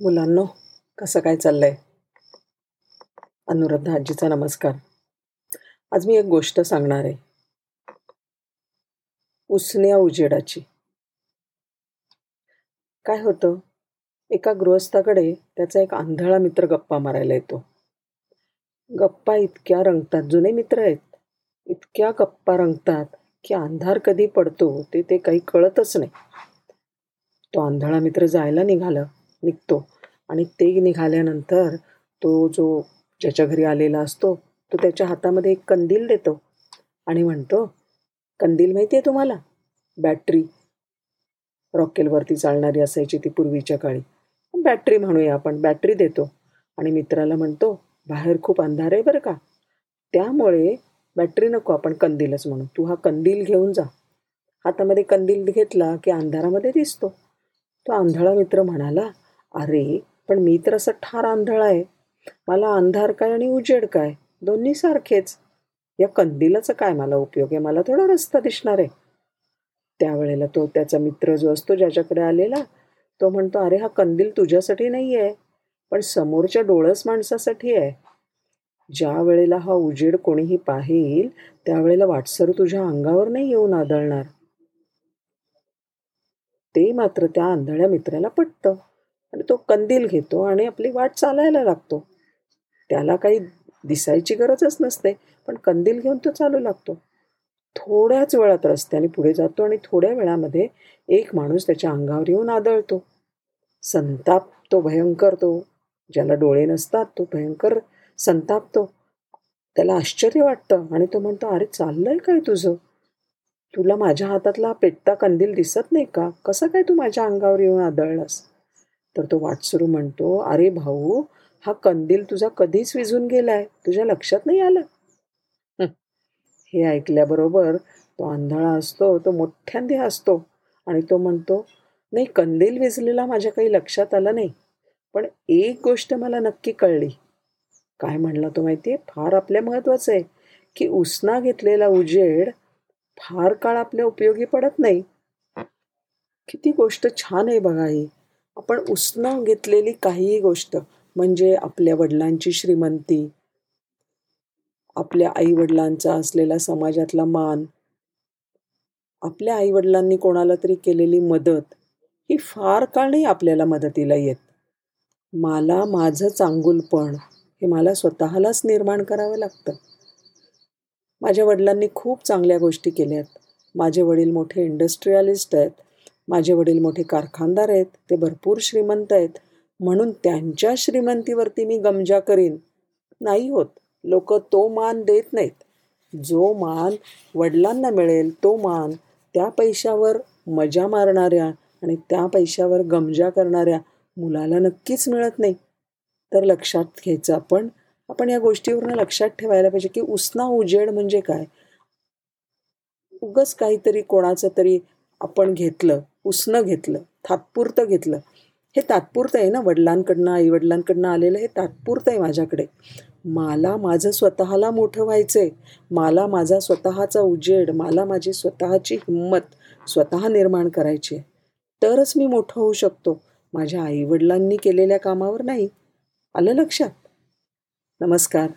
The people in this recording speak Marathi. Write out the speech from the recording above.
मुलांनो कसं काय चाललंय? अनुराधा आजीचा नमस्कार. आज मी एक गोष्ट सांगणार आहे. उसण्या उजेडाची. काय होतं? एका गृहस्थाकडे त्याचा एक आंधळा मित्र गप्पा मारायला येतो. गप्पा इतक्या रंगतात जुने मित्र आहेत. इतक्या गप्पा रंगतात की अंधार कधी पडतो ते ते काही कळतच नाही. तो आंधळा मित्र जायला निघाला. निघतो. आणि ते निघाल्यानंतर तो जो ज्याच्या घरी आलेला असतो तो त्याच्या हातामध्ये एक कंदील देतो आणि म्हणतो कंदील माहिती आहे तुम्हाला? बॅटरी रॉकेलवरती चालणारी असायची ती पूर्वीच्या काळी. बॅटरी म्हणूया आपण बॅटरी देतो. आणि मित्राला म्हणतो बाहेर खूप अंधार आहे बरं का. त्यामुळे बॅटरी नको आपण कंदीलच म्हणू. तू हा कंदील घेऊन जा. हातामध्ये कंदील घेतला की अंधारामध्ये दिसतो. तो आंधळा मित्र म्हणाला अरे पण मी तर असं ठार आंधळ आहे. मला अंधार काय आणि उजेड काय? दोन्ही सारखेच. या कंदिलाचा काय मला उपयोग आहे? मला थोडा रस्ता दिसणार आहे. त्यावेळेला तो त्याचा मित्र जो असतो ज्याच्याकडे आलेला तो म्हणतो अरे हा कंदील तुझ्यासाठी नाही आहे पण समोरच्या डोळस माणसासाठी आहे. ज्या वेळेला हा उजेड कोणीही पाहिल त्यावेळेला वाटसर तुझ्या अंगावर नाही येऊन आदळणार. ते मात्र त्या आंधळ्या मित्राला पटतं. आणि तो कंदील घेतो आणि आपली वाट चालायला लागतो. त्याला काही दिसायची गरजच नसते पण कंदील घेऊन तो चालू लागतो. थोड्याच वेळात रस्त्याने पुढे जातो आणि थोड्या वेळामध्ये एक माणूस त्याच्या अंगावर येऊन आदळतो. संताप तो भयंकर तो ज्याला डोळे नसतात तो भयंकर संतापतो त्याला आश्चर्य वाटतं आणि तो म्हणतो अरे चाललंय काय तुझं? तुला माझ्या हातातला पेटता कंदील दिसत नाही का? कसं काय तू माझ्या अंगावर येऊन आदळलास? तर तो वाटसरू म्हणतो अरे भाऊ हा कंदील तुझा कधीच विझून गेलाय? तुझ्या लक्षात नाही आलं? हे. ऐकल्याबरोबर तो आंधळा असतो तो मोठ्यांदी असतो आणि तो म्हणतो नाही कंदील विझलेला माझ्या काही लक्षात आलं नाही पण एक गोष्ट मला नक्की कळली. काय म्हणला तो माहिती आहे फार आपल्या महत्त्वाचं आहे की उसना घेतलेला उजेड फार काळ आपल्या उपयोगी पडत नाही. किती गोष्ट छान आहे बघा ही. आपण उसनं घेतलेली काहीही गोष्ट म्हणजे आपल्या वडिलांची श्रीमंती आपल्या आईवडिलांचा असलेला समाजातला मान आपल्या आईवडिलांनी कोणाला तरी केलेली मदत ही फार काळ नाही आपल्याला मदतीला येत. मला माझं चांगुलपण हे मला स्वतःलाच निर्माण करावं लागतं. माझ्या वडिलांनी खूप चांगल्या गोष्टी केल्यात. माझे वडील मोठे इंडस्ट्रियलिस्ट आहेत. माझे वडील मोठे कारखानदार आहेत ते भरपूर श्रीमंत आहेत. म्हणून त्यांच्या श्रीमंतीवरती मी गमजा करीन. नाही होत. लोक तो मान देत नाहीत. जो मान वडिलांना मिळेल तो मान त्या पैशावर मजा मारणाऱ्या आणि त्या पैशावर गमजा करणाऱ्या मुलाला नक्कीच मिळत नाही. तर लक्षात घ्यायचं आपण आपण या गोष्टीवरनं लक्षात ठेवायला पाहिजे की उसना उजेड म्हणजे काय? उगच काहीतरी कोणाचं तरी आपण घेतलं उसनं घेतलं तात्पुरतं घेतलं. हे तात्पुरतं आहे ना वडिलांकडनं आईवडिलांकडनं आलेलं हे तात्पुरतं आहे माझ्याकडे. मला माझं स्वतःला मोठं व्हायचं आहे मला माझा स्वतःचा उजेड मला माझी स्वतःची हिंमत स्वतः निर्माण करायची आहे. तरच मी मोठं होऊ शकतो. माझ्या आईवडिलांनी केलेल्या कामावर नाही. आलं लक्षात? नमस्कार.